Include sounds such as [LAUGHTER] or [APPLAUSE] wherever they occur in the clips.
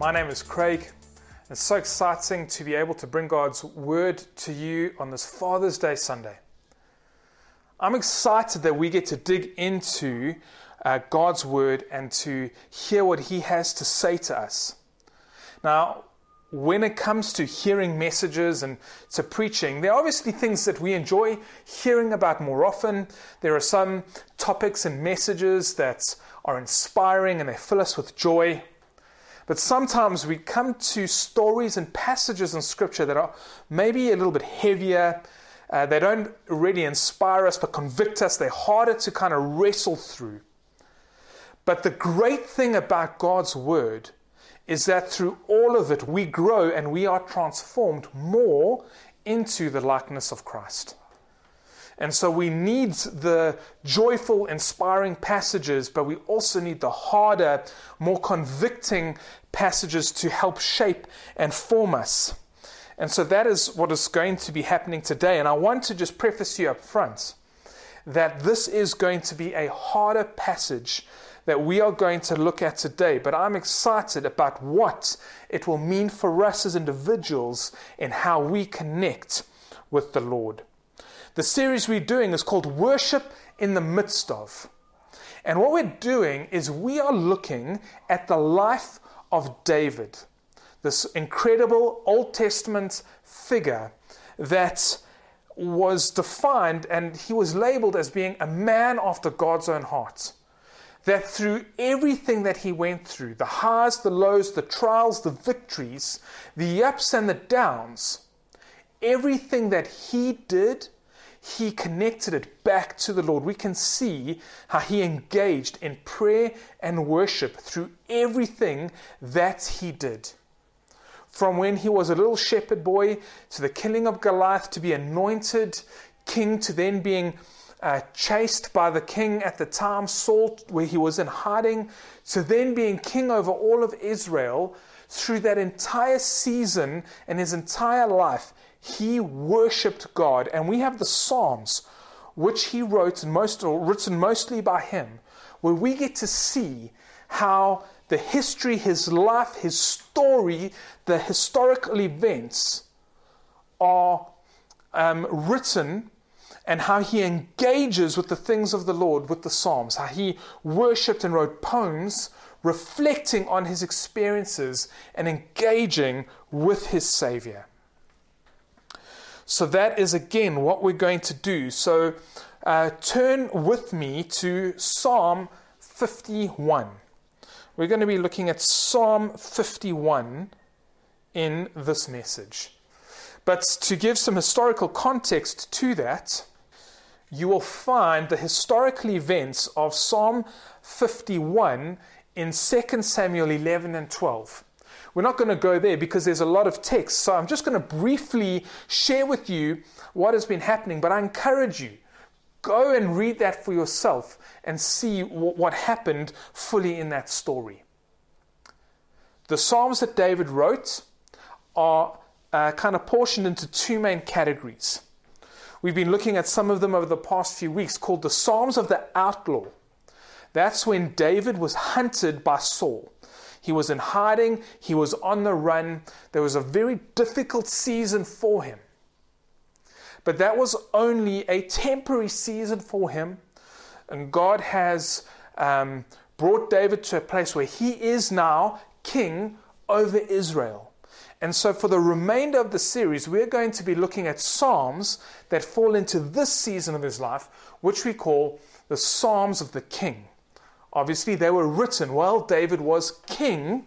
My name is Craig. It's so exciting to be able to bring God's word to you on this Father's Day Sunday. I'm excited that we get to dig into uh, God's word and to hear what He has to say to us. Now, when it comes to hearing messages and to preaching, there are obviously things that we enjoy hearing about more often. There are some topics and messages that are inspiring and they fill us with joy. But sometimes we come to stories and passages in Scripture that are maybe a little bit heavier. Uh, they don't really inspire us but convict us. They're harder to kind of wrestle through. But the great thing about God's Word is that through all of it, we grow and we are transformed more into the likeness of Christ. And so we need the joyful, inspiring passages, but we also need the harder, more convicting passages to help shape and form us. And so that is what is going to be happening today. And I want to just preface you up front that this is going to be a harder passage that we are going to look at today. But I'm excited about what it will mean for us as individuals in how we connect with the Lord. The series we're doing is called Worship in the Midst of. And what we're doing is we are looking at the life of David, this incredible Old Testament figure that was defined and he was labeled as being a man after God's own heart. That through everything that he went through the highs, the lows, the trials, the victories, the ups and the downs everything that he did he connected it back to the Lord. We can see how he engaged in prayer and worship through everything that he did. From when he was a little shepherd boy to the killing of Goliath to be anointed king to then being uh, chased by the king at the time, Saul, where he was in hiding, to then being king over all of Israel. Through that entire season and his entire life, he worshipped God. And we have the Psalms, which he wrote, and most, or written mostly by him, where we get to see how the history, his life, his story, the historical events are um, written and how he engages with the things of the Lord with the Psalms, how he worshipped and wrote poems reflecting on his experiences and engaging with his Savior. So that is again what we're going to do. So uh, turn with me to Psalm 51. We're going to be looking at Psalm 51 in this message. But to give some historical context to that, you will find the historical events of Psalm 51 in 2 Samuel 11 and 12. We're not going to go there because there's a lot of text. So I'm just going to briefly share with you what has been happening. But I encourage you, go and read that for yourself and see what happened fully in that story. The Psalms that David wrote are uh, kind of portioned into two main categories. We've been looking at some of them over the past few weeks called the Psalms of the Outlaw. That's when David was hunted by Saul. He was in hiding, he was on the run. There was a very difficult season for him. But that was only a temporary season for him. And God has um, brought David to a place where he is now king over Israel. And so, for the remainder of the series, we're going to be looking at Psalms that fall into this season of his life, which we call the Psalms of the King. Obviously, they were written while David was king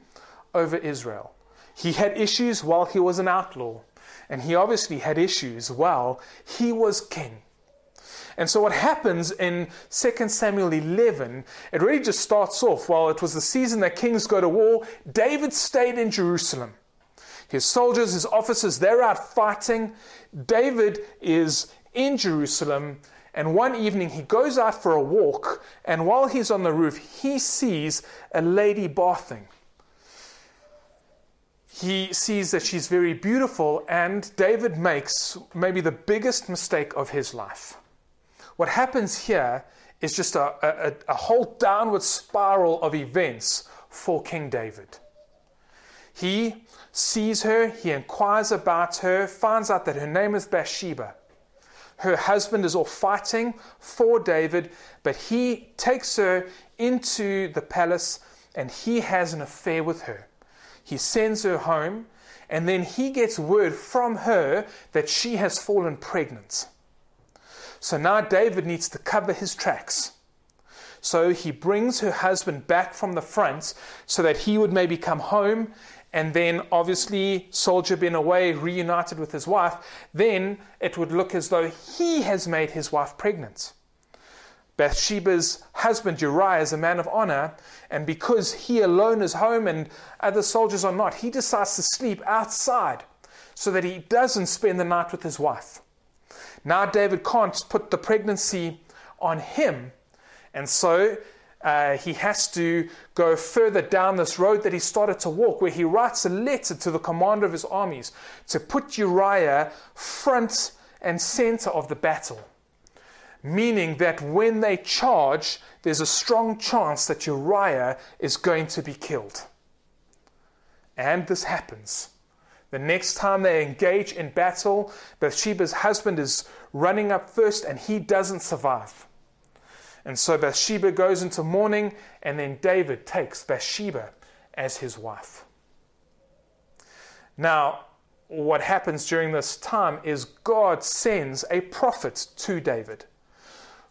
over Israel. He had issues while he was an outlaw, and he obviously had issues while he was king. And so, what happens in 2 Samuel 11, it really just starts off while it was the season that kings go to war, David stayed in Jerusalem. His soldiers, his officers, they're out fighting. David is in Jerusalem and one evening he goes out for a walk, and while he's on the roof, he sees a lady bathing. He sees that she's very beautiful, and David makes maybe the biggest mistake of his life. What happens here is just a, a, a whole downward spiral of events for King David. He sees her, he inquires about her, finds out that her name is Bathsheba. Her husband is off fighting for David, but he takes her into the palace and he has an affair with her. He sends her home, and then he gets word from her that she has fallen pregnant. So now David needs to cover his tracks. So he brings her husband back from the front so that he would maybe come home and then obviously soldier been away reunited with his wife then it would look as though he has made his wife pregnant. Bathsheba's husband uriah is a man of honor and because he alone is home and other soldiers are not he decides to sleep outside so that he doesn't spend the night with his wife. Now david can't put the pregnancy on him and so uh, he has to go further down this road that he started to walk, where he writes a letter to the commander of his armies to put Uriah front and center of the battle. Meaning that when they charge, there's a strong chance that Uriah is going to be killed. And this happens. The next time they engage in battle, Bathsheba's husband is running up first and he doesn't survive. And so Bathsheba goes into mourning, and then David takes Bathsheba as his wife. Now, what happens during this time is God sends a prophet to David.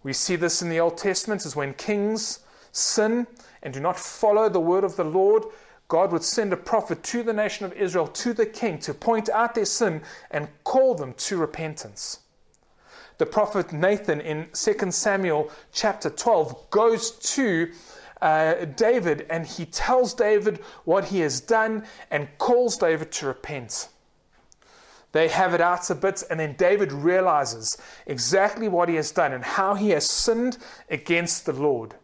We see this in the Old Testament is when kings sin and do not follow the word of the Lord, God would send a prophet to the nation of Israel, to the king, to point out their sin and call them to repentance the prophet Nathan in 2 Samuel chapter 12 goes to uh, David and he tells David what he has done and calls David to repent. They have it out a bit, and then David realizes exactly what he has done and how he has sinned against the Lord.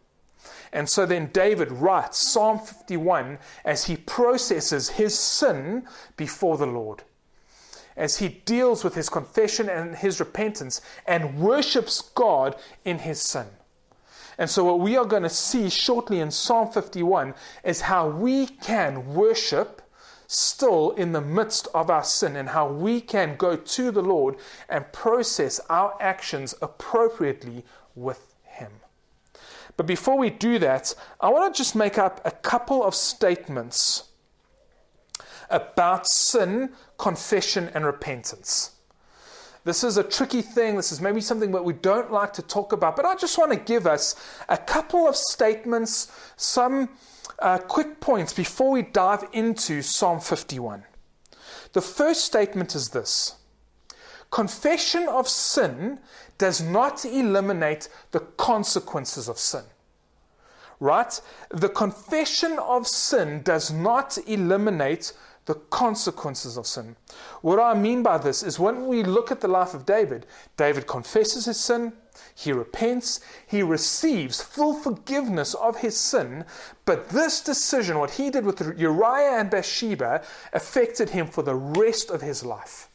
And so then David writes Psalm 51 as he processes his sin before the Lord as he deals with his confession and his repentance and worships God in his sin. And so, what we are going to see shortly in Psalm 51 is how we can worship still in the midst of our sin and how we can go to the Lord and process our actions appropriately with Him. But before we do that, I want to just make up a couple of statements about sin, confession, and repentance. This is a tricky thing. This is maybe something that we don't like to talk about, but I just want to give us a couple of statements, some uh, quick points before we dive into Psalm 51. The first statement is this Confession of sin does not eliminate the consequences of sin right? The confession of sin does not eliminate the consequences of sin. What I mean by this is when we look at the life of David, David confesses his sin, he repents, he receives full forgiveness of his sin, but this decision, what he did with Uriah and Bathsheba, affected him for the rest of his life.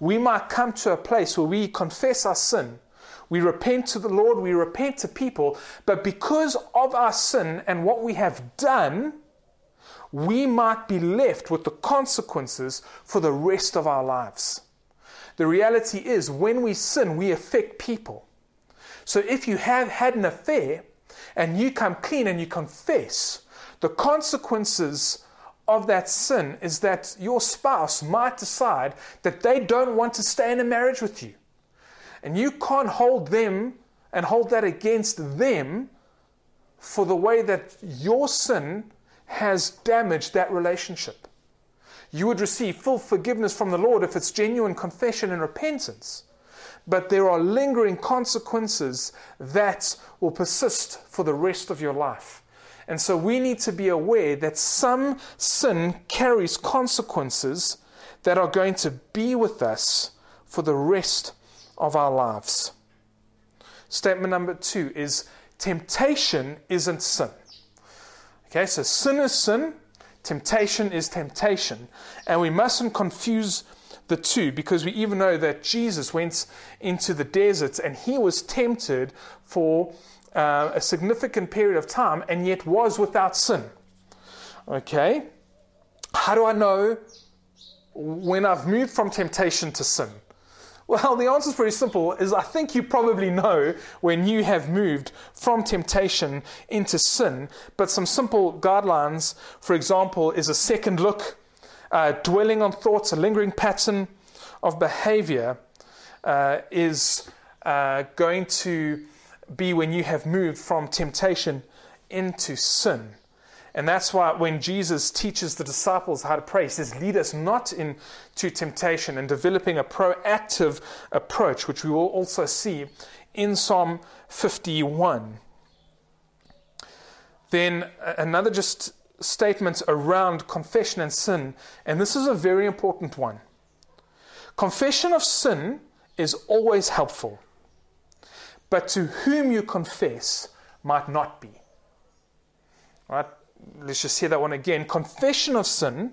We might come to a place where we confess our sin, we repent to the Lord, we repent to people, but because of our sin and what we have done, we might be left with the consequences for the rest of our lives. The reality is, when we sin, we affect people. So if you have had an affair and you come clean and you confess, the consequences of that sin is that your spouse might decide that they don't want to stay in a marriage with you. And you can't hold them and hold that against them for the way that your sin has damaged that relationship. You would receive full forgiveness from the Lord if it's genuine confession and repentance. But there are lingering consequences that will persist for the rest of your life. And so we need to be aware that some sin carries consequences that are going to be with us for the rest of our lives. Statement number two is temptation isn't sin. Okay, so sin is sin, temptation is temptation. And we mustn't confuse the two because we even know that Jesus went into the desert and he was tempted for uh, a significant period of time and yet was without sin. Okay? How do I know when I've moved from temptation to sin? Well, the answer is pretty simple is I think you probably know when you have moved from temptation into sin, but some simple guidelines, for example, is a second look, uh, dwelling on thoughts, a lingering pattern of behavior uh, is uh, going to be when you have moved from temptation into sin. And that's why when Jesus teaches the disciples how to pray, he says, Lead us not into temptation and developing a proactive approach, which we will also see in Psalm 51. Then uh, another just statement around confession and sin, and this is a very important one. Confession of sin is always helpful, but to whom you confess might not be. Right? Let's just say that one again. Confession of sin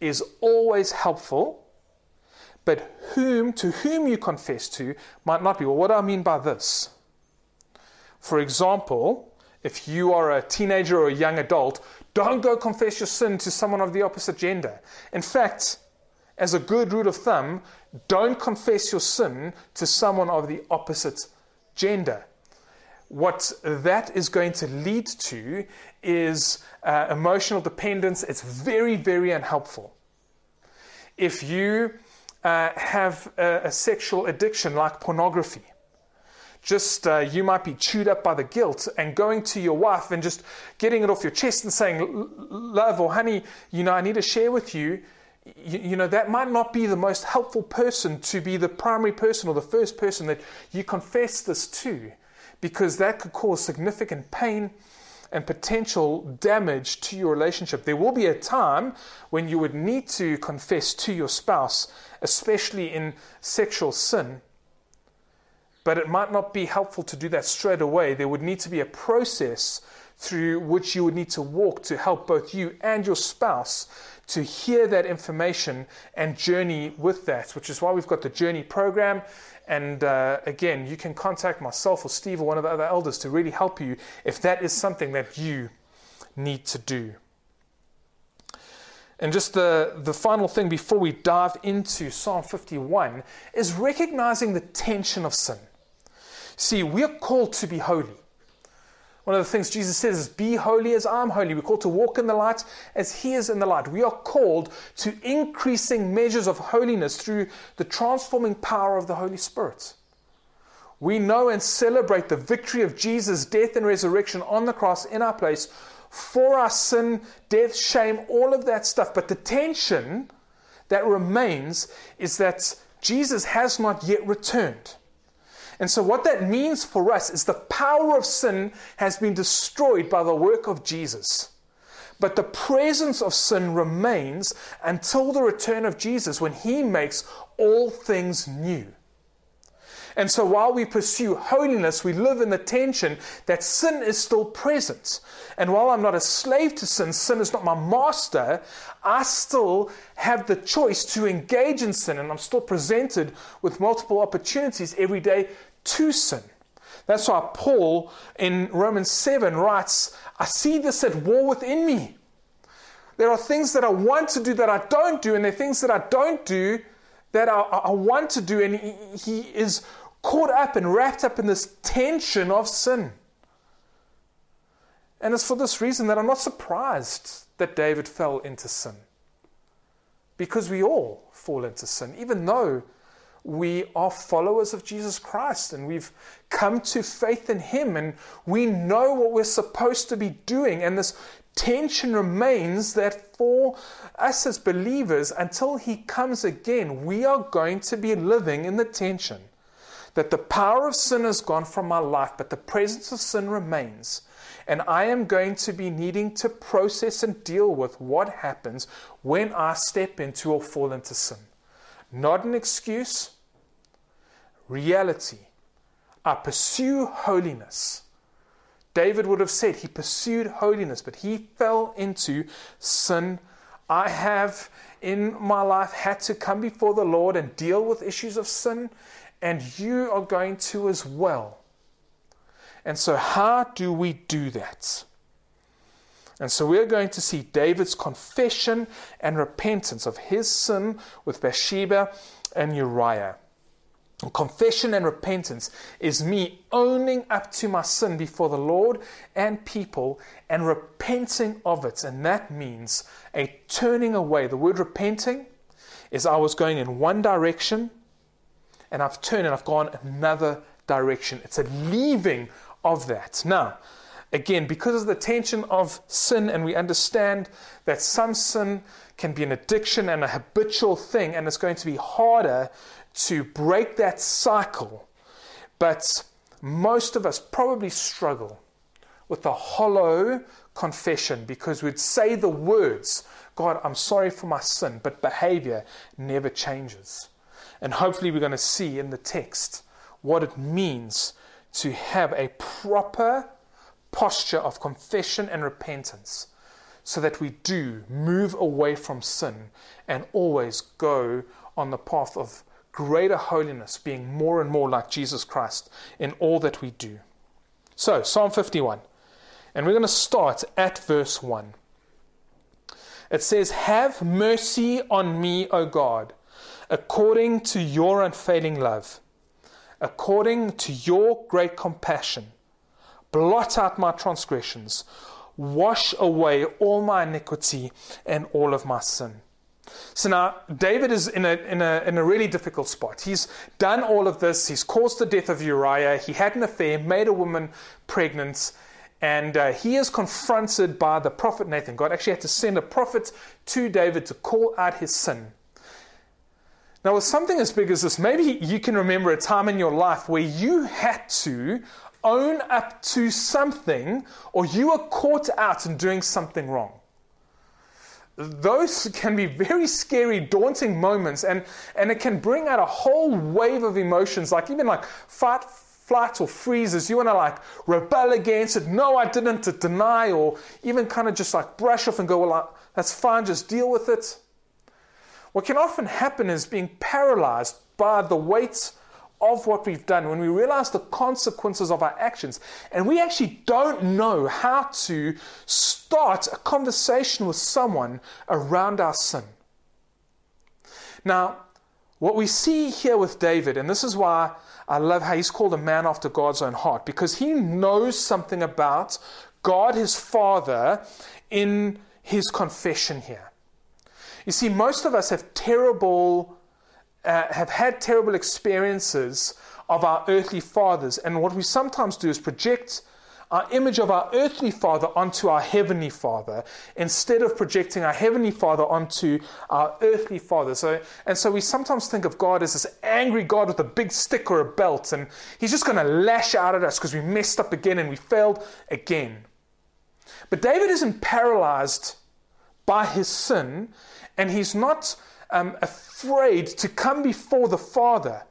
is always helpful, but whom to whom you confess to might not be. Well, what do I mean by this? For example, if you are a teenager or a young adult, don't go confess your sin to someone of the opposite gender. In fact, as a good rule of thumb, don't confess your sin to someone of the opposite gender what that is going to lead to is uh, emotional dependence. It's very, very unhelpful. If you uh, have a, a, sexual addiction like pornography, just uh, you might be chewed up by the guilt and going to your wife and just getting it off your chest and saying, Love or honey, you know, I need to share with you. You, you know, that might not be the most helpful person to be the primary person or the first person that you confess this to because that could cause significant pain and potential damage to your relationship. There will be a time when you would need to confess to your spouse, especially in sexual sin. But it might not be helpful to do that straight away. There would need to be a process through which you would need to walk to help both you and your spouse to hear that information and journey with that, which is why we've got the Journey program. And uh, again, you can contact myself or Steve or one of the other elders to really help you if that is something that you need to do. And just the, the final thing before we dive into Psalm 51 is recognizing the tension of sin. See, we are called to be holy. One of the things Jesus says is, Be holy as I'm holy. We're called to walk in the light as He is in the light. We are called to increasing measures of holiness through the transforming power of the Holy Spirit. We know and celebrate the victory of Jesus' death and resurrection on the cross in our place for our sin, death, shame, all of that stuff. But the tension that remains is that Jesus has not yet returned. And so, what that means for us is the power of sin has been destroyed by the work of Jesus. But the presence of sin remains until the return of Jesus when he makes all things new. And so while we pursue holiness, we live in the tension that sin is still present. And while I'm not a slave to sin, sin is not my master, I still have the choice to engage in sin. And I'm still presented with multiple opportunities every day to sin. That's why Paul in Romans 7 writes, I see this at war within me. There are things that I want to do that I don't do, and there are things that I don't do that I, I want to do. And he, he is caught up and wrapped up in this tension of sin. And it's for this reason that I'm not surprised that David fell into sin. Because we all fall into sin, even though we are followers of Jesus Christ and we've come to faith in Him and we know what we're supposed to be doing. And this tension remains that for us as believers, until He comes again, we are going to be living in the tension that the power of sin has gone from my life, but the presence of sin remains. And I am going to be needing to process and deal with what happens when I step into or fall into sin. Not an excuse, reality. I pursue holiness. David would have said he pursued holiness, but he fell into sin. I have in my life had to come before the Lord and deal with issues of sin, and you are going to as well. And so, how do we do that? And so we're going to see David's confession and repentance of his sin with Bathsheba and Uriah. Confession and repentance is me owning up to my sin before the Lord and people and repenting of it. And that means a turning away. The word repenting is I was going in one direction and I've turned and I've gone another direction. It's a leaving of that. Now, again, because of the tension of sin, and we understand that some sin can be an addiction and a habitual thing, and it's going to be harder to break that cycle. But most of us probably struggle with a hollow confession because we'd say the words, God, I'm sorry for my sin, but behavior never changes. And hopefully, we're going to see in the text what it means to have a proper posture of confession and repentance so that we do move away from sin and always go on the path of greater holiness, being more and more like Jesus Christ in all that we do. So, Psalm 51, and we're going to start at verse 1. It says, Have mercy on me, O God, according to your unfailing love, according to your great compassion. Blot out my transgressions, wash away all my iniquity and all of my sin. So now David is in a, in, a, in a really difficult spot. He's done all of this. He's caused the death of Uriah. He had an affair, made a woman pregnant, and uh, he is confronted by the prophet Nathan. God actually had to send a prophet to David to call out his sin. Now, with something as big as this, maybe you can remember a time in your life where you had to own up to something or you were caught out in doing something wrong those can be very scary, daunting moments, and, and it can bring out a whole wave of emotions, like even like fight, flight, or freezes. You want to like rebel against it. No, I didn't, to deny, or even kind of just like brush off and go, well, that's fine, just deal with it. What can often happen is being paralyzed by the weight of what we've done, when we realize the consequences of our actions, and we actually don't know how to start a conversation with someone around our sin. Now, what we see here with David, and this is why I love how he's called a man after God's own heart, because he knows something about God, his Father, in his confession here. You see, most of us have terrible uh, have had terrible experiences of our earthly fathers. And what we sometimes do is project our image of our earthly father onto our heavenly father instead of projecting our heavenly father onto our earthly father. So, and so we sometimes think of God as this angry God with a big stick or a belt, and he's just going to lash out at us because we messed up again and we failed again. But David isn't paralyzed by his sin, and he's not um, afraid to come before the Father.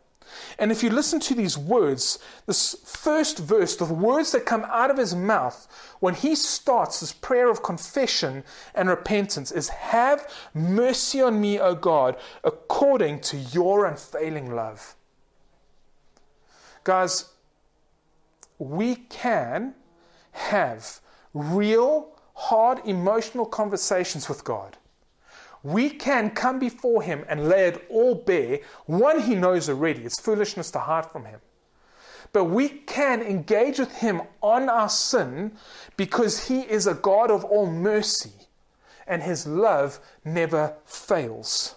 And if you listen to these words, this first verse, the words that come out of his mouth when he starts this prayer of confession and repentance is Have mercy on me, O God, according to your unfailing love. Guys, we can have real, hard, emotional conversations with God we can come before him and lay it all bare. One, he knows already, it's foolishness to hide from him. But we can engage with him on our sin because he is a God of all mercy and his love never fails.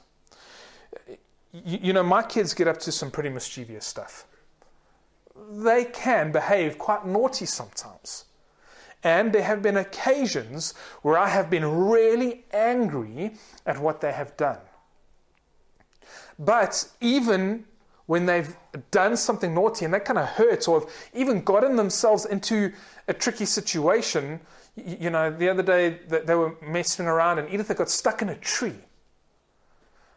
You, you know, my kids get up to some pretty mischievous stuff. They can behave quite naughty sometimes. And there have been occasions where I have been really angry at what they have done. But even when they've done something naughty and that kind of hurts, or have even gotten themselves into a tricky situation, you know, the other day they were messing around and Edith got stuck in a tree.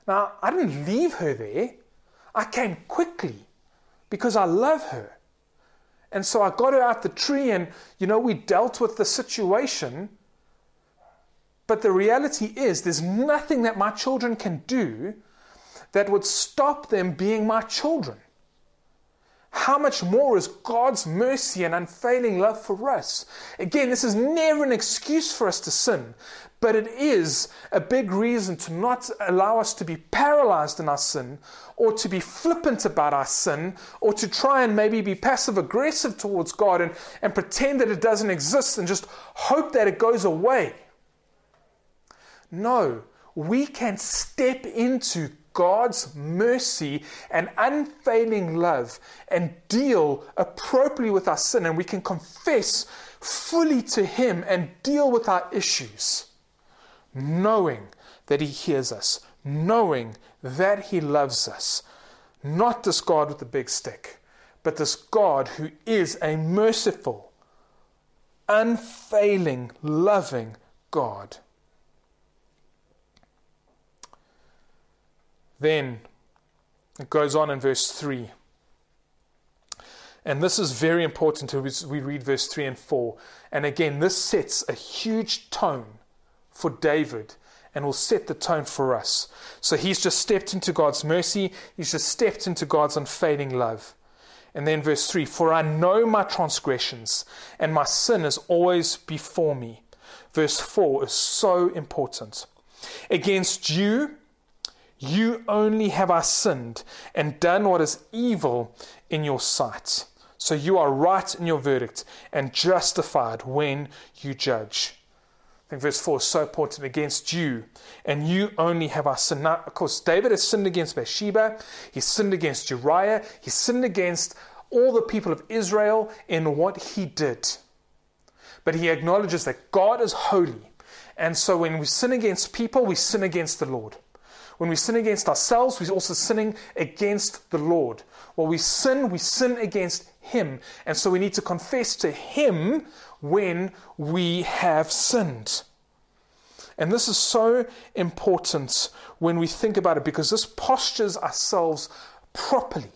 Now, I didn't leave her there. I came quickly because I love her. And so I got her out the tree and, you know, we dealt with the situation. But the reality is, there's nothing that my children can do that would stop them being my children. how much more is God's mercy and unfailing love for us? Again, this is never an excuse for us to sin, but it is a big reason to not allow us to be paralyzed in our sin or to be flippant about our sin or to try and maybe be passive aggressive towards God and, and pretend that it doesn't exist and just hope that it goes away. No, we can step into God's mercy and unfailing love and deal appropriately with our sin, and we can confess fully to Him and deal with our issues, knowing that He hears us, knowing that He loves us. Not this God with the big stick, but this God who is a merciful, unfailing, loving God. Then it goes on in verse 3. And this is very important as we read verse 3 and 4. And again, this sets a huge tone for David and will set the tone for us. So he's just stepped into God's mercy, he's just stepped into God's unfailing love. And then verse 3 For I know my transgressions, and my sin is always before me. Verse 4 is so important. Against you, you only have I sinned and done what is evil in your sight. So you are right in your verdict and justified when you judge. I think verse 4 is so important against you, and you only have I sinned. Now, of course, David has sinned against Bathsheba, he sinned against Uriah, he sinned against all the people of Israel in what he did. But he acknowledges that God is holy, and so when we sin against people, we sin against the Lord. When we sin against ourselves, we're also sinning against the Lord. When we sin, we sin against Him. And so we need to confess to Him when we have sinned. And this is so important when we think about it because this postures ourselves properly.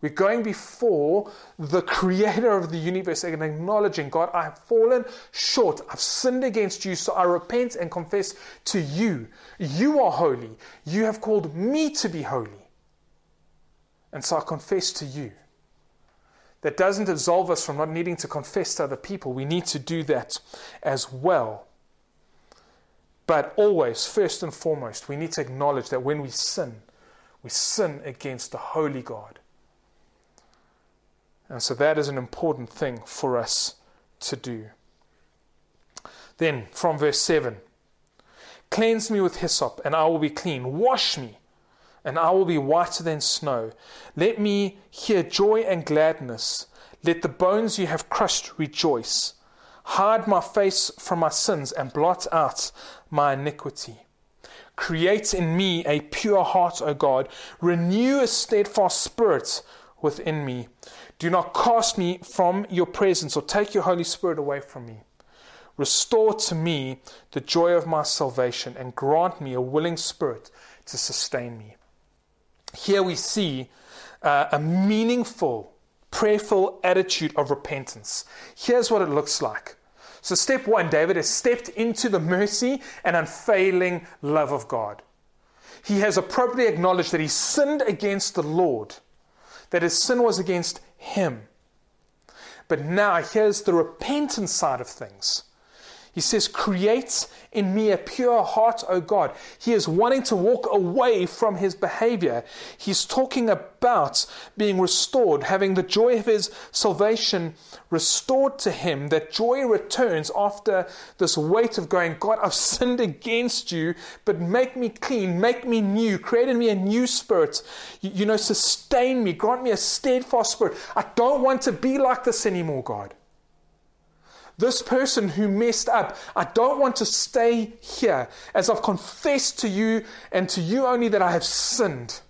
We're going before the creator of the universe and acknowledging, God, I have fallen short. I've sinned against you, so I repent and confess to you. You are holy. You have called me to be holy. And so I confess to you. That doesn't absolve us from not needing to confess to other people. We need to do that as well. But always, first and foremost, we need to acknowledge that when we sin, we sin against the holy God. And so that is an important thing for us to do. Then from verse 7 Cleanse me with hyssop, and I will be clean. Wash me, and I will be whiter than snow. Let me hear joy and gladness. Let the bones you have crushed rejoice. Hide my face from my sins and blot out my iniquity. Create in me a pure heart, O God. Renew a steadfast spirit within me. Do not cast me from your presence or take your Holy Spirit away from me. Restore to me the joy of my salvation and grant me a willing spirit to sustain me. Here we see uh, a meaningful, prayerful attitude of repentance. Here's what it looks like. So, step one David has stepped into the mercy and unfailing love of God. He has appropriately acknowledged that he sinned against the Lord, that his sin was against him. But now, here's the repentant side of things. He says, Create in me a pure heart, O God. He is wanting to walk away from his behavior. He's talking about being restored, having the joy of his salvation restored to him. That joy returns after this weight of going, God, I've [LAUGHS] sinned against you, but make me clean, make me new, create in me a new spirit. You, you know, sustain me, grant me a steadfast spirit. I don't want to be like this anymore, God. This person who messed up, I don't want to stay here as I've confessed to you and to you only that I have sinned.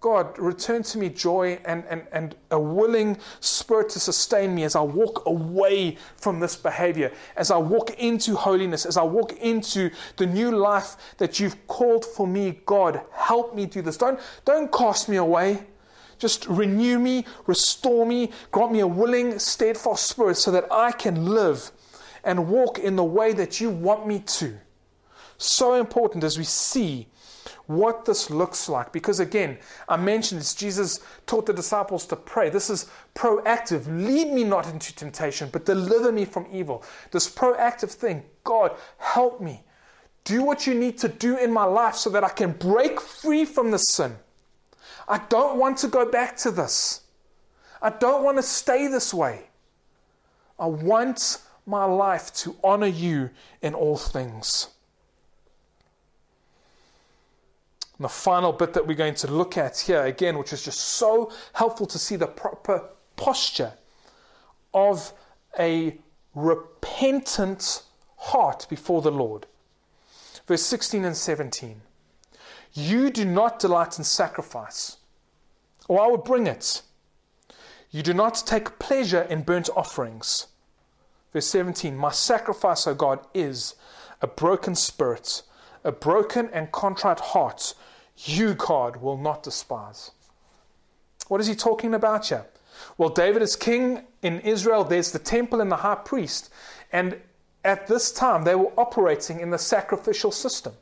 God, return to me joy and, and, and a willing spirit to sustain me as I walk away from this behavior, as I walk into holiness, as I walk into the new life that you've called for me. God, help me do this. Don't, don't cast me away. Just renew me, restore me, grant me a willing, steadfast spirit so that I can live and walk in the way that you want me to. So important as we see what this looks like. Because again, I mentioned this Jesus taught the disciples to pray. This is proactive. Lead me not into temptation, but deliver me from evil. This proactive thing God, help me. Do what you need to do in my life so that I can break free from the sin. I don't want to go back to this. I don't want to stay this way. I want my life to honor you in all things. And the final bit that we're going to look at here, again, which is just so helpful to see the proper posture of a repentant heart before the Lord. Verse 16 and 17. You do not delight in sacrifice, or I would bring it. You do not take pleasure in burnt offerings. Verse 17 My sacrifice, O God, is a broken spirit, a broken and contrite heart. You, God, will not despise. What is he talking about here? Well, David is king in Israel. There's the temple and the high priest. And at this time, they were operating in the sacrificial system.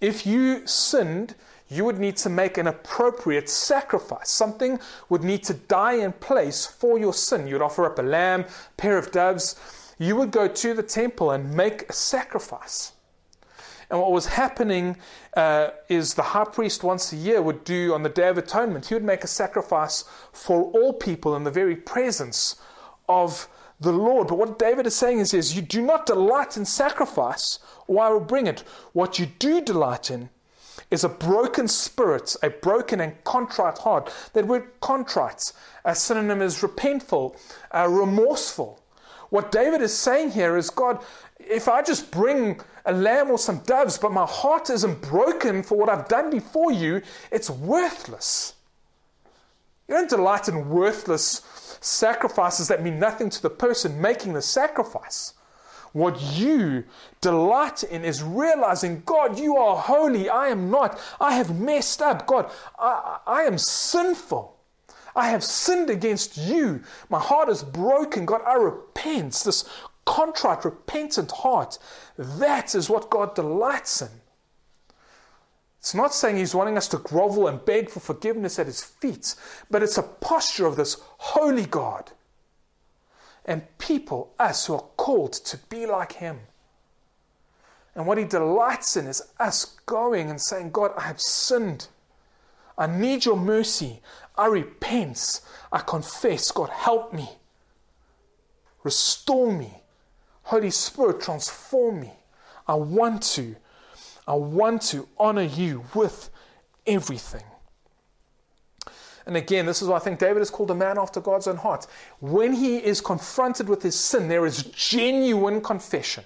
If you sinned, you would need to make an appropriate sacrifice. Something would need to die in place for your sin. You'd offer up a lamb, a pair of doves. You would go to the temple and make a sacrifice. And what was happening uh, is the high priest once a year would do on the Day of Atonement, he would make a sacrifice for all people in the very presence of the Lord. But what David is saying is, is you do not delight in sacrifice, or I will bring it. What you do delight in is a broken spirit, a broken and contrite heart. That word contrite, a synonym is repentful, uh, remorseful. What David is saying here is, God, if I just bring a lamb or some doves, but my heart isn't broken for what I've done before you, it's worthless. You don't delight in worthless sacrifices that mean nothing to the person making the sacrifice. What you delight in is realizing, God, you are holy. I am not. I have messed up. God, I, I am sinful. I have sinned against you. My heart is broken. God, I repent. This contrite, repentant heart. That is what God delights in. It's not saying He's wanting us to grovel and beg for forgiveness at His feet, but it's a posture of this holy God. And people, us, who are called to be like Him. And what He delights in is us going and saying, God, I have sinned. I need your mercy. I repent. I confess. God, help me. Restore me. Holy Spirit, transform me. I want to. I want to honor you with everything. And again, this is why I think David is called a man after God's own heart. When he is confronted with his sin, there is genuine confession.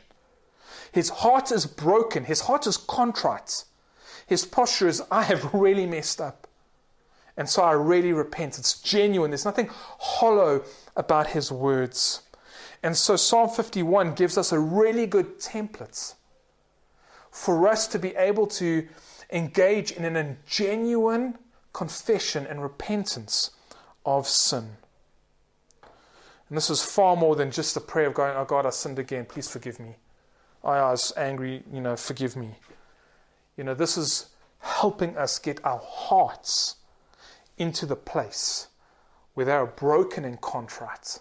His heart is broken, his heart is contrite. His posture is, I have really messed up. And so I really repent. It's genuine. There's nothing hollow about his words. And so Psalm 51 gives us a really good template for us to be able to engage in a genuine confession and repentance of sin. And this is far more than just a prayer of going, Oh God, I sinned again, please forgive me. I was angry, you know, forgive me. You know, this is helping us get our hearts into the place where they are broken and contrite.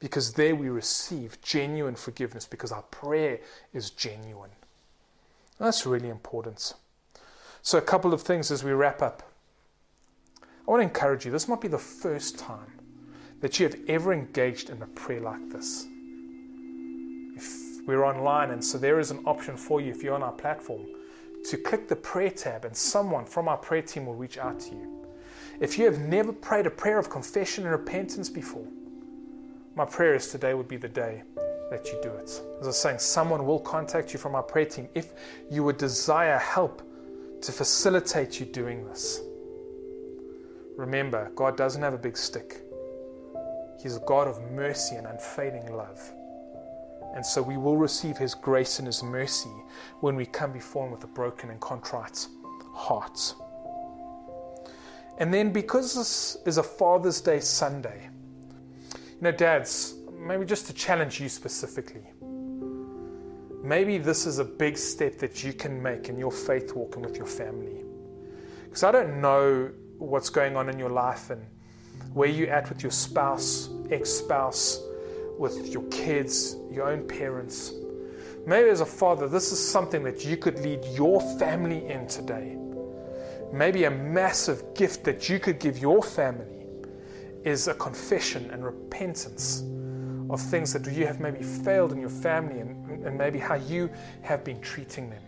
Because there we receive genuine forgiveness because our prayer is genuine. That's really important. So, a couple of things as we wrap up. I want to encourage you this might be the first time that you have ever engaged in a prayer like this. If we're online, and so there is an option for you if you're on our platform to click the prayer tab, and someone from our prayer team will reach out to you. If you have never prayed a prayer of confession and repentance before, my prayer is today would be the day that you do it. As I was saying, someone will contact you from our prayer team if you would desire help to facilitate you doing this. Remember, God doesn't have a big stick. He's a God of mercy and unfailing love. And so we will receive His grace and His mercy when we come before Him with a broken and contrite heart. And then, because this is a Father's Day Sunday, you know, dads, maybe just to challenge you specifically. maybe this is a big step that you can make in your faith walking with your family. Because I don't know what's going on in your life and where you're at with your spouse, ex spouse, with your kids, your own parents. Maybe as a father, this is something that you could lead your family in today. Maybe a massive gift that you could give your family is a confession and repentance of things that you have maybe failed in your family and, and maybe how you have been treating them.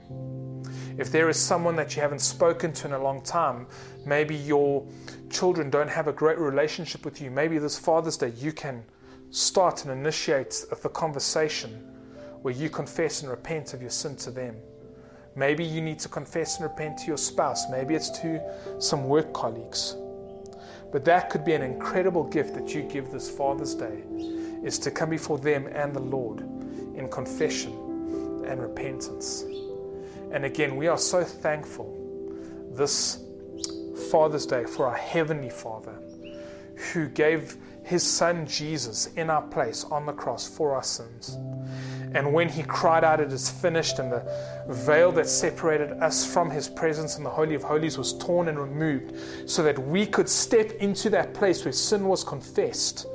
If there is someone that you haven't spoken to in a long time, maybe your children don't have a great relationship with you, maybe this Father's Day you can start and initiate the conversation where you confess and repent of your sin to them. Maybe you need to confess and repent to your spouse. Maybe it's to some work colleagues. But that could be an incredible gift that you give this Father's Day is to come before them and the Lord in confession and repentance. And again, we are so thankful this Father's Day for our Heavenly Father who gave His Son Jesus in our place on the cross for our sins. And when He cried out, It is finished, and the veil that separated us from His presence in the Holy of Holies was torn and removed, so that we could step into that place where sin was confessed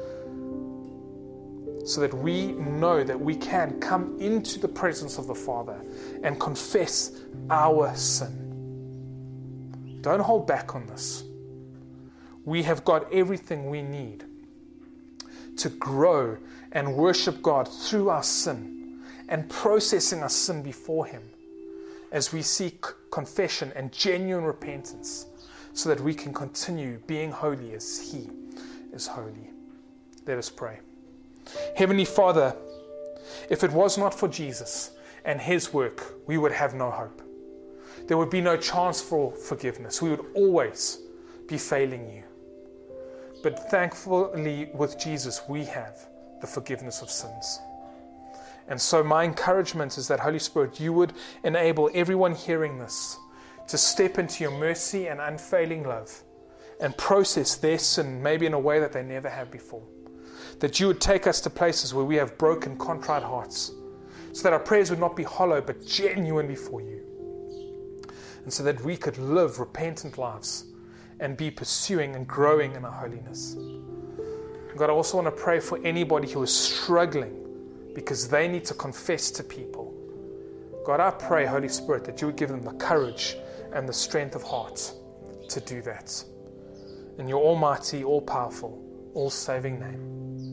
so that we know that we can come into the presence of the Father and confess our sin. Don't hold back on this. We have got everything we need to grow and worship God through our sin and processing our sin before Him as we seek confession and genuine repentance so that we can continue being holy as He is holy. Let us pray. Heavenly Father, if it was not for Jesus and His work, we would have no hope. There would be no chance for forgiveness. We would always be failing you. But thankfully, with Jesus, we have the forgiveness of sins. And so, my encouragement is that, Holy Spirit, you would enable everyone hearing this to step into your mercy and unfailing love and process their sin maybe in a way that they never have before that you would take us to places where we have broken, contrite hearts, so that our prayers would not be hollow but genuine before you, and so that we could live repentant lives and be pursuing and growing in our holiness. God, I also want to pray for anybody who is struggling because they need to confess to people. God, I pray, Holy Spirit, that you would give them the courage and the strength of heart to do that. In your almighty, all powerful, all saving name.